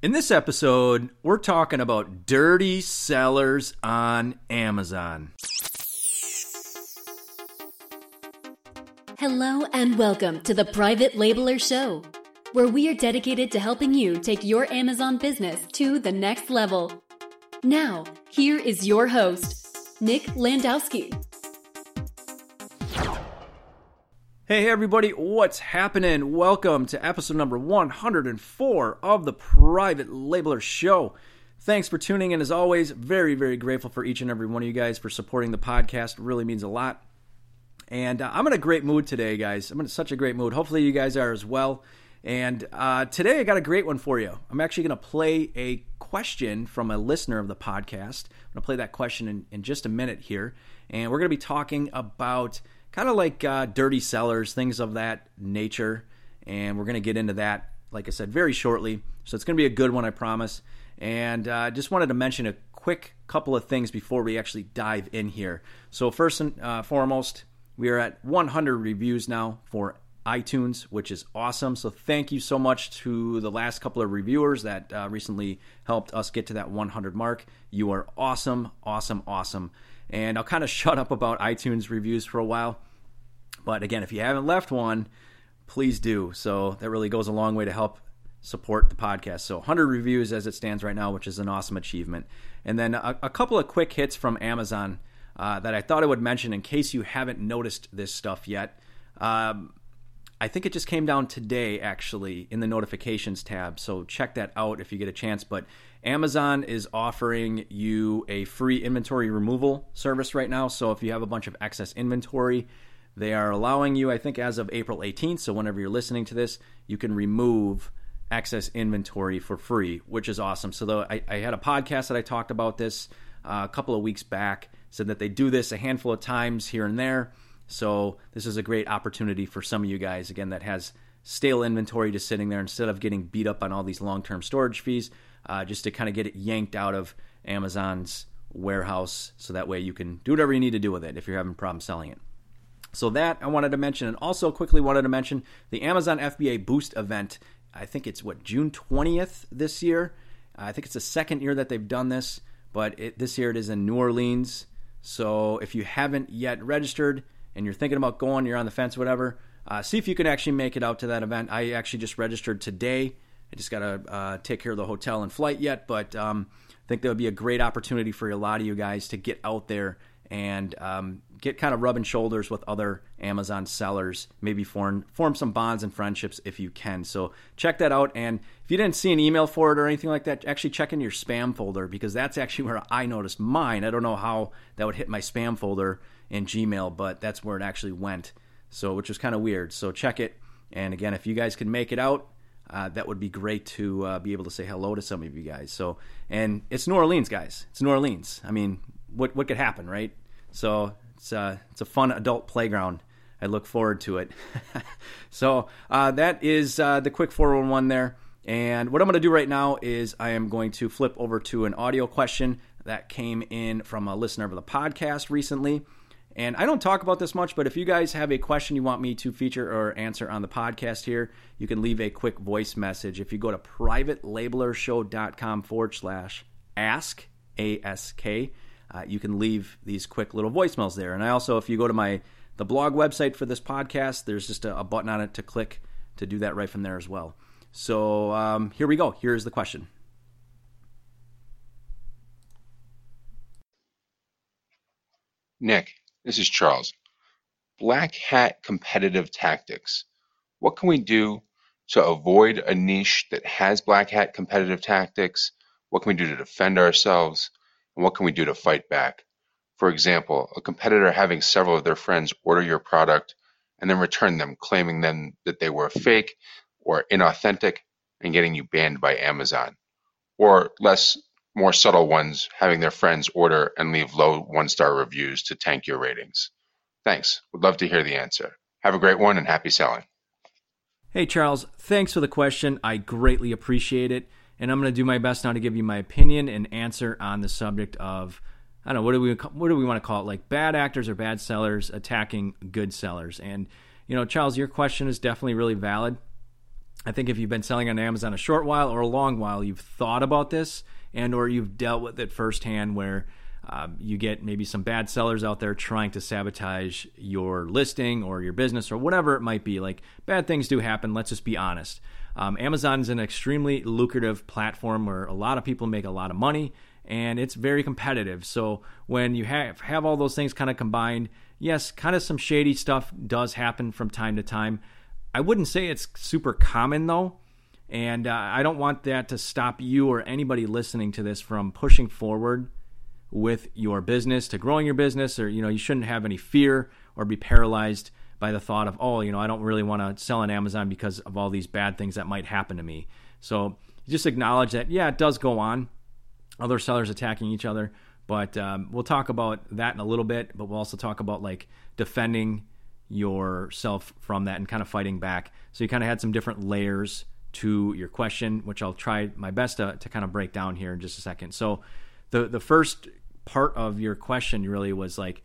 In this episode, we're talking about dirty sellers on Amazon. Hello and welcome to the Private Labeler Show, where we are dedicated to helping you take your Amazon business to the next level. Now, here is your host, Nick Landowski. Hey everybody, what's happening? Welcome to episode number 104 of the Private Labeler Show. Thanks for tuning in as always. Very, very grateful for each and every one of you guys for supporting the podcast. Really means a lot. And uh, I'm in a great mood today, guys. I'm in such a great mood. Hopefully, you guys are as well. And uh, today, I got a great one for you. I'm actually going to play a question from a listener of the podcast. I'm going to play that question in, in just a minute here. And we're going to be talking about kind of like uh, dirty sellers, things of that nature. And we're going to get into that, like I said, very shortly. So it's going to be a good one, I promise. And I uh, just wanted to mention a quick couple of things before we actually dive in here. So, first and uh, foremost, we are at 100 reviews now for iTunes, which is awesome. So, thank you so much to the last couple of reviewers that uh, recently helped us get to that 100 mark. You are awesome, awesome, awesome. And I'll kind of shut up about iTunes reviews for a while. But again, if you haven't left one, please do. So that really goes a long way to help support the podcast. So 100 reviews as it stands right now, which is an awesome achievement. And then a, a couple of quick hits from Amazon uh, that I thought I would mention in case you haven't noticed this stuff yet. Um, I think it just came down today, actually, in the notifications tab. So check that out if you get a chance. But Amazon is offering you a free inventory removal service right now. So if you have a bunch of excess inventory, they are allowing you, I think, as of April 18th. So whenever you're listening to this, you can remove excess inventory for free, which is awesome. So though I, I had a podcast that I talked about this uh, a couple of weeks back, said that they do this a handful of times here and there. So this is a great opportunity for some of you guys again that has stale inventory just sitting there instead of getting beat up on all these long-term storage fees, uh, just to kind of get it yanked out of Amazon's warehouse, so that way you can do whatever you need to do with it if you're having problems selling it. So that I wanted to mention, and also quickly wanted to mention the Amazon FBA Boost event. I think it's what June 20th this year. I think it's the second year that they've done this, but it, this year it is in New Orleans. So if you haven't yet registered, and you're thinking about going, you're on the fence, whatever, uh, see if you can actually make it out to that event. I actually just registered today. I just got to uh, take care of the hotel and flight yet, but um, I think that would be a great opportunity for a lot of you guys to get out there and um, get kind of rubbing shoulders with other Amazon sellers, maybe form form some bonds and friendships if you can. So check that out. And if you didn't see an email for it or anything like that, actually check in your spam folder because that's actually where I noticed mine. I don't know how that would hit my spam folder in Gmail, but that's where it actually went. So, which was kind of weird. So, check it. And again, if you guys can make it out, uh, that would be great to uh, be able to say hello to some of you guys. So, and it's New Orleans, guys. It's New Orleans. I mean, what what could happen, right? So, it's uh, it's a fun adult playground. I look forward to it. so uh, that is uh, the quick 411 there. And what I'm going to do right now is I am going to flip over to an audio question that came in from a listener of the podcast recently. And I don't talk about this much, but if you guys have a question you want me to feature or answer on the podcast here, you can leave a quick voice message. If you go to privatelabelershow.com forward slash ask, A S K, uh, you can leave these quick little voicemails there. And I also, if you go to my the blog website for this podcast, there's just a, a button on it to click to do that right from there as well. So um, here we go. Here's the question. Nick, this is Charles. Black hat competitive tactics. What can we do to avoid a niche that has black hat competitive tactics? What can we do to defend ourselves? And what can we do to fight back? For example, a competitor having several of their friends order your product and then return them, claiming then that they were fake or inauthentic and getting you banned by Amazon. Or less more subtle ones having their friends order and leave low one star reviews to tank your ratings. Thanks. Would love to hear the answer. Have a great one and happy selling. Hey, Charles. Thanks for the question. I greatly appreciate it. And I'm going to do my best now to give you my opinion and answer on the subject of I don't know what do we what do we want to call it like bad actors or bad sellers attacking good sellers. And you know, Charles, your question is definitely really valid. I think if you've been selling on Amazon a short while or a long while, you've thought about this and or you've dealt with it firsthand where um, you get maybe some bad sellers out there trying to sabotage your listing or your business or whatever it might be. Like bad things do happen. Let's just be honest. Um, Amazon is an extremely lucrative platform where a lot of people make a lot of money and it's very competitive. So when you have have all those things kind of combined, yes, kind of some shady stuff does happen from time to time. I wouldn't say it's super common though. And uh, I don't want that to stop you or anybody listening to this from pushing forward with your business, to growing your business, or, you know, you shouldn't have any fear or be paralyzed by the thought of, oh, you know, I don't really want to sell on Amazon because of all these bad things that might happen to me. So just acknowledge that, yeah, it does go on. Other sellers attacking each other. But um, we'll talk about that in a little bit, but we'll also talk about like defending yourself from that and kind of fighting back. So you kind of had some different layers to your question, which I'll try my best to, to kind of break down here in just a second. So the the first part of your question really was like,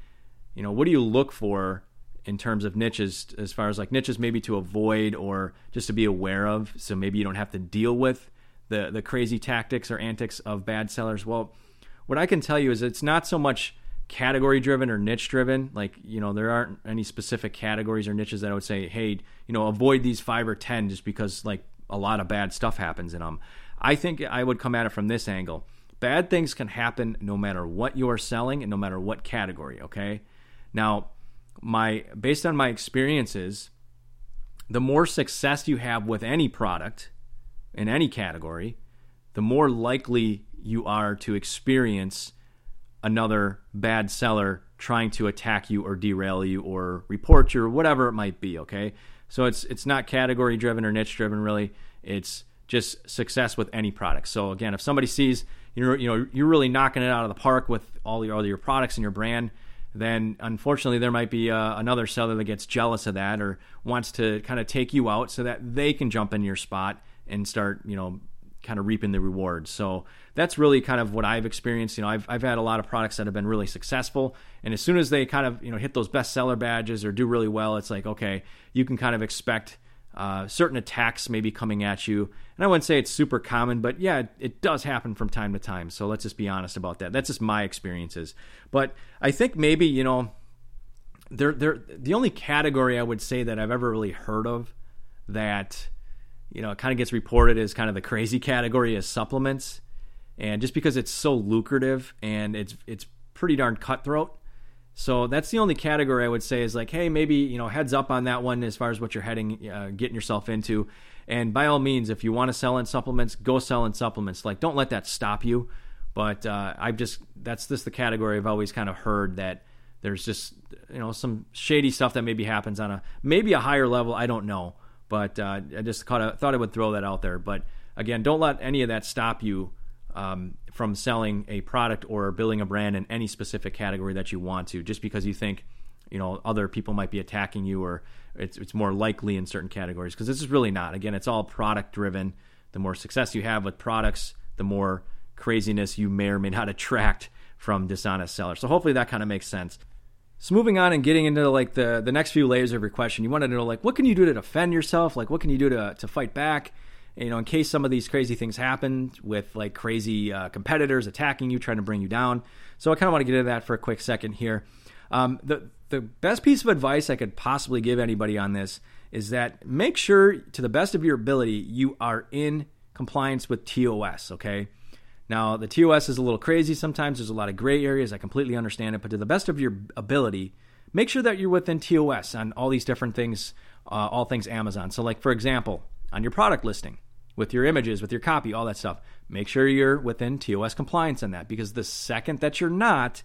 you know, what do you look for in terms of niches as far as like niches maybe to avoid or just to be aware of so maybe you don't have to deal with the the crazy tactics or antics of bad sellers. Well, what I can tell you is it's not so much category driven or niche driven. Like, you know, there aren't any specific categories or niches that I would say, hey, you know, avoid these five or 10 just because like a lot of bad stuff happens in them. I think I would come at it from this angle. Bad things can happen no matter what you're selling and no matter what category, okay? Now, my based on my experiences, the more success you have with any product in any category, the more likely you are to experience another bad seller trying to attack you or derail you or report you or whatever it might be, okay? So it's it's not category driven or niche driven really. It's just success with any product. So again, if somebody sees you're you know you're really knocking it out of the park with all your all your products and your brand, then unfortunately there might be uh, another seller that gets jealous of that or wants to kind of take you out so that they can jump in your spot and start you know kind of reaping the rewards. So that's really kind of what I've experienced. You know, I've, I've had a lot of products that have been really successful. And as soon as they kind of, you know, hit those bestseller badges or do really well, it's like, okay, you can kind of expect uh, certain attacks maybe coming at you. And I wouldn't say it's super common, but yeah, it, it does happen from time to time. So let's just be honest about that. That's just my experiences. But I think maybe, you know, they're, they're, the only category I would say that I've ever really heard of that you know, kind of gets reported as kind of the crazy category as supplements. And just because it's so lucrative and it's it's pretty darn cutthroat. So that's the only category I would say is like, hey, maybe you know, heads up on that one as far as what you're heading, uh, getting yourself into. And by all means, if you want to sell in supplements, go sell in supplements. Like, don't let that stop you. But uh, I've just that's just the category I've always kind of heard that there's just you know some shady stuff that maybe happens on a maybe a higher level. I don't know. But uh, I just caught, thought I would throw that out there. But again, don't let any of that stop you um, from selling a product or building a brand in any specific category that you want to, just because you think you know other people might be attacking you or it's, it's more likely in certain categories. Because this is really not. Again it's all product driven. The more success you have with products the more craziness you may or may not attract from dishonest sellers. So hopefully that kind of makes sense. So moving on and getting into like the the next few layers of your question, you wanted to know like what can you do to defend yourself? Like what can you do to to fight back? You know, in case some of these crazy things happen with like crazy uh, competitors attacking you, trying to bring you down. So I kind of want to get into that for a quick second here. Um, the the best piece of advice I could possibly give anybody on this is that make sure to the best of your ability you are in compliance with TOS. Okay now, the TOS is a little crazy sometimes. There's a lot of gray areas. I completely understand it. But to the best of your ability, make sure that you're within TOS on all these different things, uh, all things Amazon. So, like, for example, on your product listing, with your images, with your copy, all that stuff, make sure you're within TOS compliance on that. Because the second that you're not,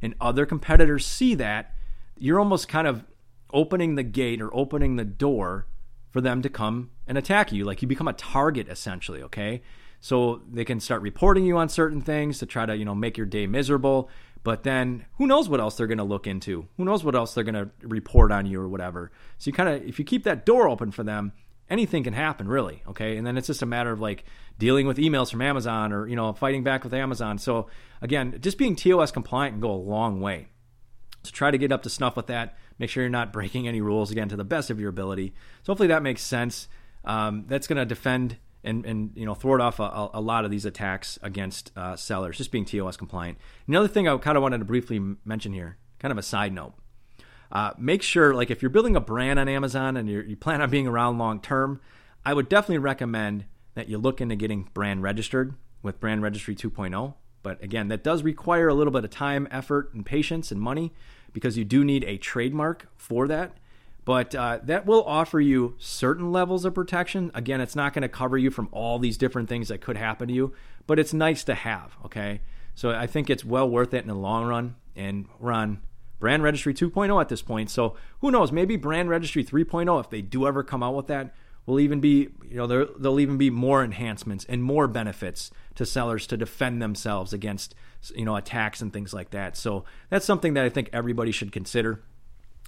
and other competitors see that, you're almost kind of opening the gate or opening the door for them to come and attack you. Like you become a target essentially, okay? so they can start reporting you on certain things to try to you know make your day miserable but then who knows what else they're going to look into who knows what else they're going to report on you or whatever so you kind of if you keep that door open for them anything can happen really okay? And then it's just a matter of like dealing with emails from amazon or you know fighting back with amazon. So again just being tos compliant can go a long way. So try to get up to snuff with that. Make sure you're not breaking any rules again to the best of your ability. So hopefully that makes sense. Um, that's going to defend and and you know thwart off a, a lot of these attacks against uh, sellers, just being TOS compliant. Another thing I kind of wanted to briefly mention here, kind of a side note. Uh, make sure, like, if you're building a brand on Amazon and you plan on being around long term, I would definitely recommend that you look into getting brand registered with Brand Registry 2.0. But again, that does require a little bit of time, effort, and patience and money because you do need a trademark for that. But uh, that will offer you certain levels of protection. Again, it's not going to cover you from all these different things that could happen to you, but it's nice to have. Okay. So I think it's well worth it in the long run. And on Brand Registry 2.0 at this point. So who knows? Maybe Brand Registry 3.0, if they do ever come out with that, will even be, you know, there, there'll even be more enhancements and more benefits to sellers to defend themselves against, you know, attacks and things like that. So that's something that I think everybody should consider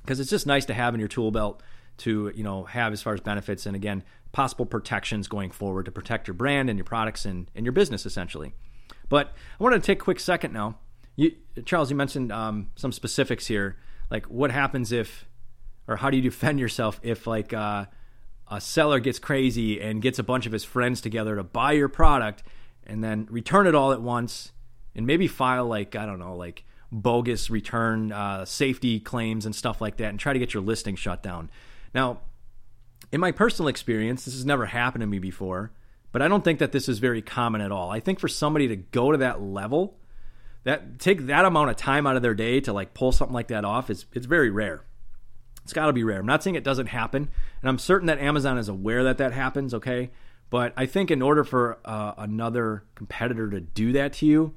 because it's just nice to have in your tool belt to, you know, have as far as benefits and again, possible protections going forward to protect your brand and your products and, and your business essentially. But I wanted to take a quick second now. You, Charles, you mentioned um, some specifics here, like what happens if, or how do you defend yourself if like uh, a seller gets crazy and gets a bunch of his friends together to buy your product and then return it all at once and maybe file like I don't know like bogus return uh, safety claims and stuff like that and try to get your listing shut down. Now, in my personal experience, this has never happened to me before, but I don't think that this is very common at all. I think for somebody to go to that level, that take that amount of time out of their day to like pull something like that off is it's very rare. It's got to be rare. I'm not saying it doesn't happen, and I'm certain that Amazon is aware that that happens. Okay, but I think in order for uh, another competitor to do that to you,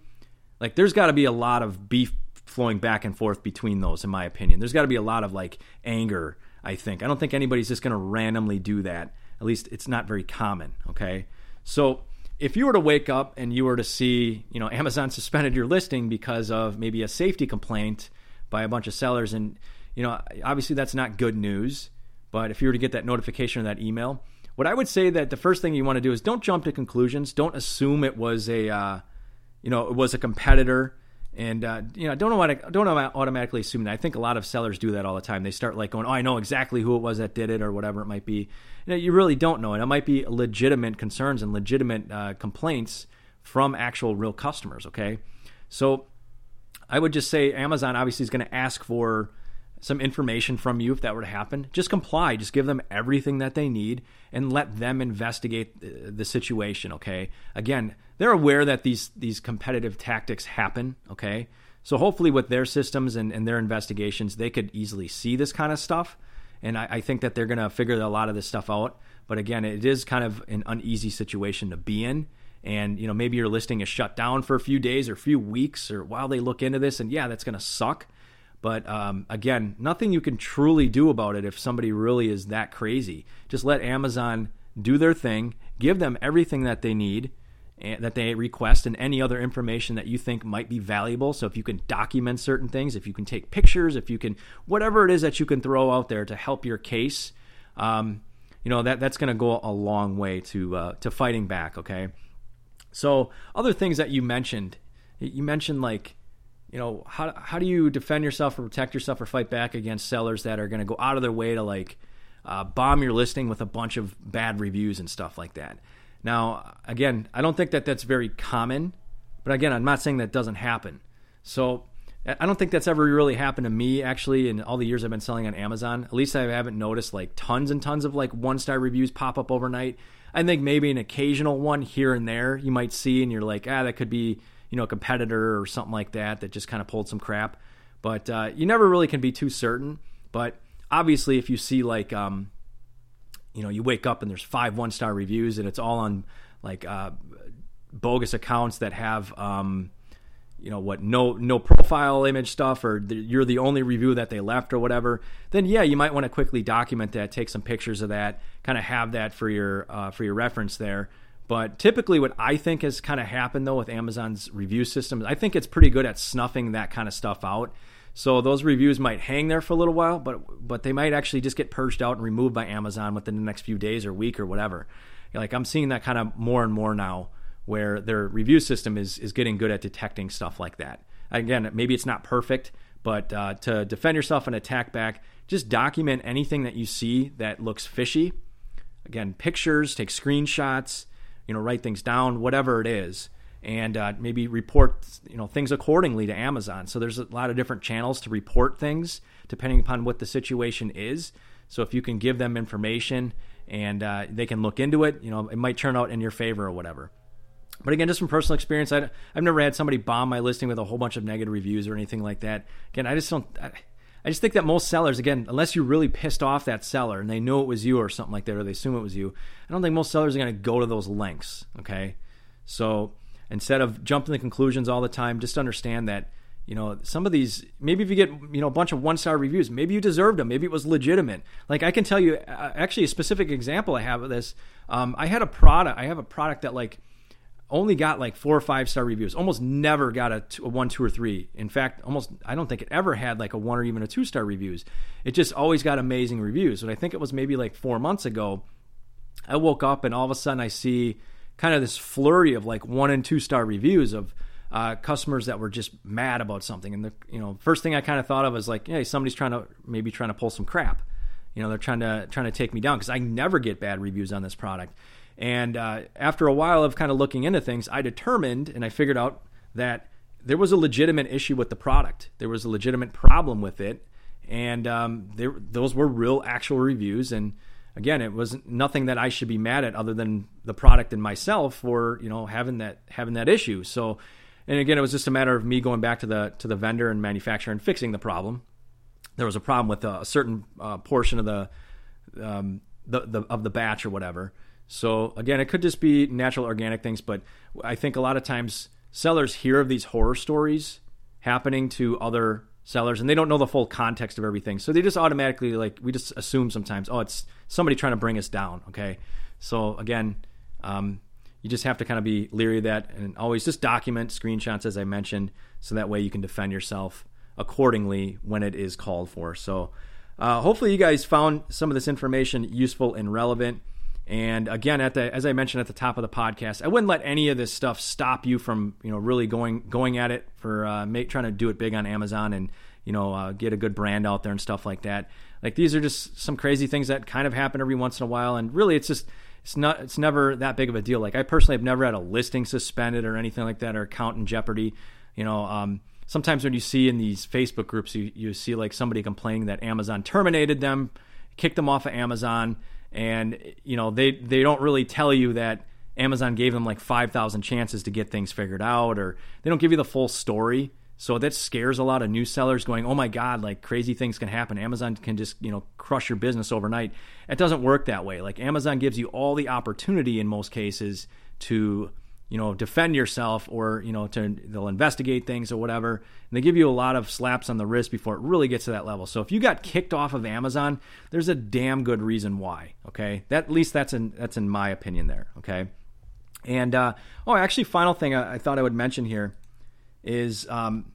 like there's got to be a lot of beef flowing back and forth between those. In my opinion, there's got to be a lot of like anger. I think I don't think anybody's just going to randomly do that. At least it's not very common. Okay, so if you were to wake up and you were to see, you know, Amazon suspended your listing because of maybe a safety complaint by a bunch of sellers and you know, obviously that's not good news, but if you were to get that notification or that email, what I would say that the first thing you want to do is don't jump to conclusions. Don't assume it was a, uh, you know, it was a competitor, and uh, you know, I don't know what I don't automatically assume that. I think a lot of sellers do that all the time. They start like going, "Oh, I know exactly who it was that did it," or whatever it might be. You, know, you really don't know, and it might be legitimate concerns and legitimate uh, complaints from actual real customers. Okay, so I would just say Amazon obviously is going to ask for some information from you if that were to happen, just comply. Just give them everything that they need and let them investigate uh, the situation. Okay. Again, they're aware that these these competitive tactics happen. Okay. So hopefully, with their systems and, and their investigations, they could easily see this kind of stuff. And I, I think that they're going to figure a lot of this stuff out. But again, it is kind of an uneasy situation to be in and you know maybe your listing is shut down for a few days or a few weeks or while they look into this and yeah that's going to suck but um, again, nothing you can truly do about it if somebody really is that crazy. Just let Amazon do their thing, give them everything that they need and that they request and any other information that you think might be valuable. So if you can document certain things, if you can take pictures, if you can whatever it is that you can throw out there to help your case, um, you know that that's going to go a long way to uh, to fighting back. Okay. So other things that you mentioned, you mentioned like you know how how do you defend yourself or protect yourself or fight back against sellers that are going to go out of their way to like uh, bomb your listing with a bunch of bad reviews and stuff like that. Now, again, I don't think that that's very common, but again, I'm not saying that doesn't happen. So I don't think that's ever really happened to me actually in all the years I've been selling on Amazon. At least I haven't noticed like tons and tons of like one star reviews pop up overnight. I think maybe an occasional one here and there you might see, and you're like, ah, that could be you know, a competitor or something like that that just kind of pulled some crap. But uh, you never really can be too certain. But obviously, if you see like, um, you know, you wake up and there's five one star reviews and it's all on like uh, bogus accounts that have, um, you know, what no no profile image stuff or the, you're the only review that they left or whatever. Then yeah, you might want to quickly document that, take some pictures of that, kind of have that for your uh, for your reference there. But typically, what I think has kind of happened though with Amazon's review system, I think it's pretty good at snuffing that kind of stuff out. So those reviews might hang there for a little while, but but they might actually just get purged out and removed by Amazon within the next few days or week or whatever. Like I'm seeing that kind of more and more now, where their review system is is getting good at detecting stuff like that. Again, maybe it's not perfect, but uh, to defend yourself and attack back, just document anything that you see that looks fishy again pictures, take screenshots, you know, write things down, whatever it is, and uh, maybe report you know things accordingly to Amazon. So there's a lot of different channels to report things depending upon what the situation is. So if you can give them information and uh, they can look into it, you know, it might turn out in your favor or whatever. But again, just from personal experience, I, have never had somebody bomb my listing with a whole bunch of negative reviews or anything like that. Again, I just don't. I, I just think that most sellers, again, unless you really pissed off that seller and they know it was you or something like that, or they assume it was you, I don't think most sellers are going to go to those lengths. Okay, so instead of jumping to conclusions all the time, just understand that you know some of these maybe if you get you know a bunch of one star reviews maybe you deserved them maybe it was legitimate like i can tell you uh, actually a specific example i have of this um, i had a product i have a product that like only got like four or five star reviews. Almost never got a, two, a, one, two, or three. In fact, almost I don't think it ever had like a one or even a two star reviews. It just always got amazing reviews. And I think it was maybe like four months ago. I woke up and all of a sudden I see kind of this flurry of like one and two star reviews of uh, customers that were just mad about something. And the you know first thing I kind of thought of was like, hey, somebody's trying to maybe trying to pull some crap. You know, they're trying to trying to take me down because I never get bad reviews on this product. And uh, after a while of kind of looking into things, I determined and I figured out that there was a legitimate issue with the product. There was a legitimate problem with it, and um, there, those were real, actual reviews. And again, it was nothing that I should be mad at, other than the product and myself for you know having that having that issue. So, and again, it was just a matter of me going back to the to the vendor and manufacturer and fixing the problem. There was a problem with a, a certain uh, portion of the, um, the, the of the batch or whatever so again, it could just be natural organic things, but I think a lot of times sellers hear of these horror stories happening to other sellers and they don't know the full context of everything. So they just automatically like we just assume sometimes, oh, it's somebody trying to bring us down. Okay. So again, um, you just have to kind of be leery of that and always just document screenshots as I mentioned, so that way you can defend yourself accordingly when it is called for. So uh, hopefully you guys found some of this information useful and relevant. And again, at the as I mentioned at the top of the podcast, I wouldn't let any of this stuff stop you from you know really going going at it for uh, make trying to do it big on Amazon and you know uh, get a good brand out there and stuff like that. Like these are just some crazy things that kind of happen every once in a while, and really it's just it's not it's never that big of a deal. Like I personally have never had a listing suspended or anything like that or account in jeopardy. You know. Um, sometimes when you see in these Facebook groups, you, you see like somebody complaining that Amazon terminated them, kicked them off of Amazon, and you know they they don't really tell you that Amazon gave them like 5,000 chances to get things figured out or they don't give you the full story. So that scares a lot of new sellers going, "Oh my god, like crazy things can happen. Amazon can just, you know, crush your business overnight." It doesn't work that way. Like Amazon gives you all the opportunity in most cases to you know defend yourself or you know to they'll investigate things or whatever. And they give you a lot of slaps on the wrist before it really gets to that level. So if you got kicked off of amazon there's a damn good reason why okay? That at least that's in that's in my opinion there okay? And uh, oh actually final thing I, I, thought i would mention here is um,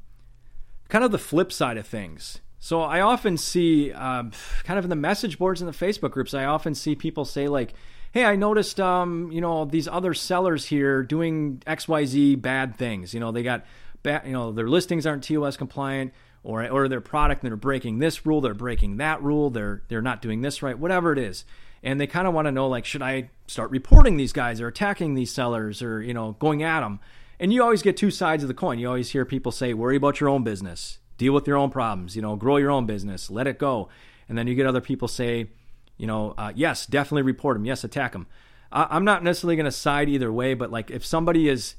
kind of the flip side of things so i often see um, kind of in the message boards and the facebook groups i often see people say like hey, I noticed, um, you know, these other sellers here doing X, Y, Z bad things. You know, they got, bad, you know, their listings aren't TOS compliant, or or their product they're breaking this rule, they're breaking that rule, they're they're not doing this right, whatever it is. And they kind of want to know, like, should I start reporting these guys or attacking these sellers or you know going at them? And you always get two sides of the coin. You always hear people say, worry about your own business, deal with your own problems, you know, grow your own business, let it go. And then you get other people say, you know, uh, yes, definitely report them. Yes, attack them. I, am not necessarily going to side either way, but like if somebody is,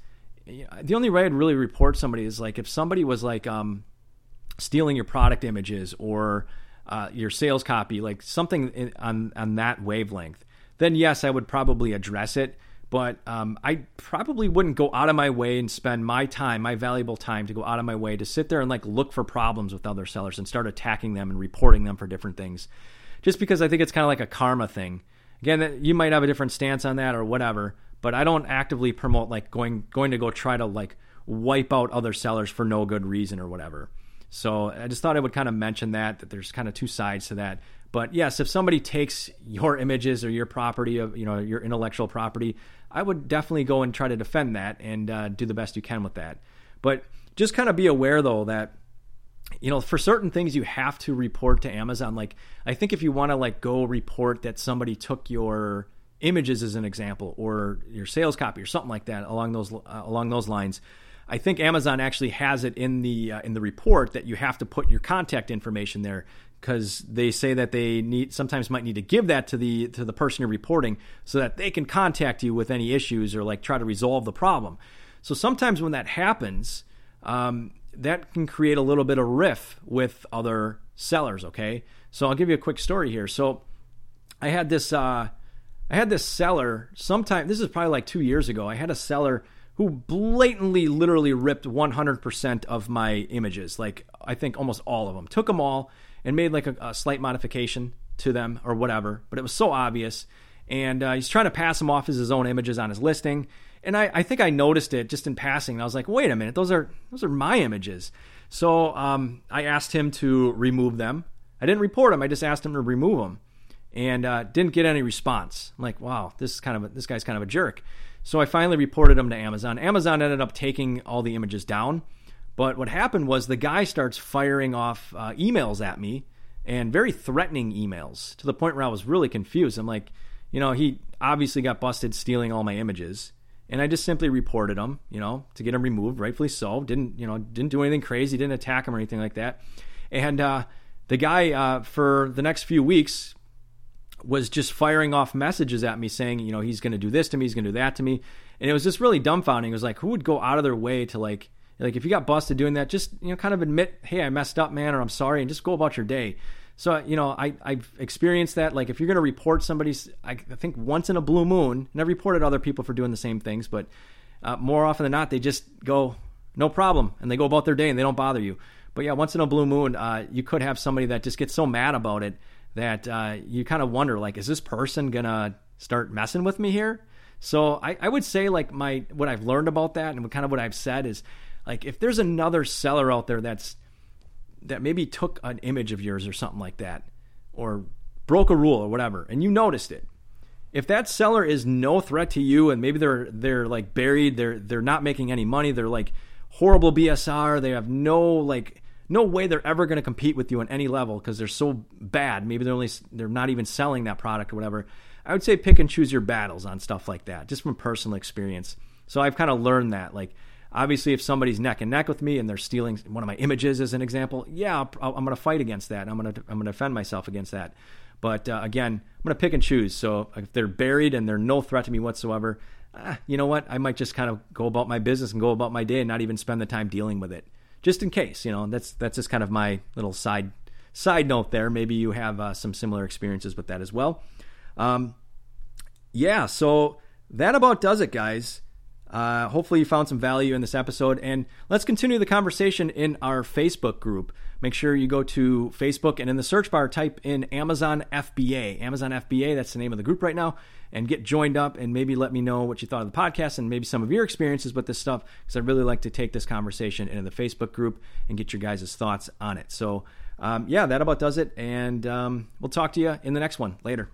the only way I'd really report somebody is like if somebody was like um, stealing your product images or uh, your sales copy, like something in, on on that wavelength. Then yes, I would probably address it. But um, I probably wouldn't go out of my way and spend my time, my valuable time, to go out of my way to sit there and like look for problems with other sellers and start attacking them and reporting them for different things just because I think it's kind of like a karma thing. Again, you might have a different stance on that or whatever, but I don't actively promote like going going to go try to like wipe out other sellers for no good reason or whatever. So I just thought I would kind of mention that that there's kind of two sides to that. But yes, if somebody takes your images or your property of you know your intellectual property, I would definitely go and try to defend that and uh, do the best you can with that. But just kind of be aware though that you know, for certain things you have to report to Amazon. Like, I think if you want to like go report that somebody took your images as an example, or your sales copy, or something like that along those uh, along those lines. I think Amazon actually has it in the uh, in the report that you have to put your contact information there because they say that they need sometimes might need to give that to the to the person you're reporting so that they can contact you with any issues or like try to resolve the problem. So sometimes when that happens, um, that can create a little bit of riff with other sellers. Okay, so I'll give you a quick story here. So I had this uh, I had this seller sometime. This is probably like two years ago. I had a seller who blatantly, literally ripped 100% of my images. Like I think almost all of them. Took them all and made like a, a slight modification to them or whatever. But it was so obvious. And uh, he's trying to pass them off as his own images on his listing. And I, I think I noticed it just in passing. I was like, wait a minute, those are those are my images. So um, I asked him to remove them. I didn't report them. I just asked him to remove them, and uh, didn't get any response. I'm like, wow, this is kind of a, this guy's kind of a jerk. So I finally reported him to Amazon. Amazon ended up taking all the images down. But what happened was the guy starts firing off uh, emails at me and very threatening emails to the point where I was really confused. I'm like, you know, he obviously got busted stealing all my images. And I just simply reported him, you know, to get him removed, rightfully so. Didn't, you know, didn't do anything crazy, didn't attack him or anything like that. And uh, the guy, uh, for the next few weeks, was just firing off messages at me saying, you know, he's going to do this to me, he's going to do that to me. And it was just really dumbfounding. It was like, who would go out of their way to like, like if you got busted doing that, just you know, kind of admit, hey, I messed up, man, or I'm sorry, and just go about your day. So you know, I I've experienced that. Like if you're going to report somebody's, I think once in a blue moon, and I've reported other people for doing the same things, but uh, more often than not, they just go no problem, and they go about their day and they don't bother you. But yeah, once in a blue moon, uh, you could have somebody that just gets so mad about it that uh, you kind of wonder, like, is this person gonna start messing with me here? So I, I would say like my what I've learned about that and kind of what I've said is like if there's another seller out there that's that maybe took an image of yours or something like that, or broke a rule or whatever, and you noticed it. If that seller is no threat to you and maybe they're they're like buried, they're they're not making any money, they're like horrible BSR, they have no like no way they're ever going to compete with you on any level because they're so bad. Maybe they're only they're not even selling that product or whatever. I would say pick and choose your battles on stuff like that, just from personal experience. So I've kind of learned that like Obviously, if somebody's neck and neck with me and they're stealing one of my images as an example, yeah, i am going to fight against that. I'm going to I'm going to defend myself against that. But uh, again, I'm going to pick and choose. So if they're buried and they're no threat to me whatsoever, ah, you know what? I might just kind of go about my business and go about my day and not even spend the time dealing with it, just in case. You know, that's that's just kind of my little side side note there. Maybe you have uh, some similar experiences with that as well. Um, yeah, so that about does it, guys. Uh, hopefully, you found some value in this episode. And let's continue the conversation in our Facebook group. Make sure you go to Facebook and in the search bar, type in Amazon FBA. Amazon FBA, that's the name of the group right now. And get joined up and maybe let me know what you thought of the podcast and maybe some of your experiences with this stuff. Because I'd really like to take this conversation into the Facebook group and get your guys' thoughts on it. So, um, yeah, that about does it. And um, we'll talk to you in the next one later.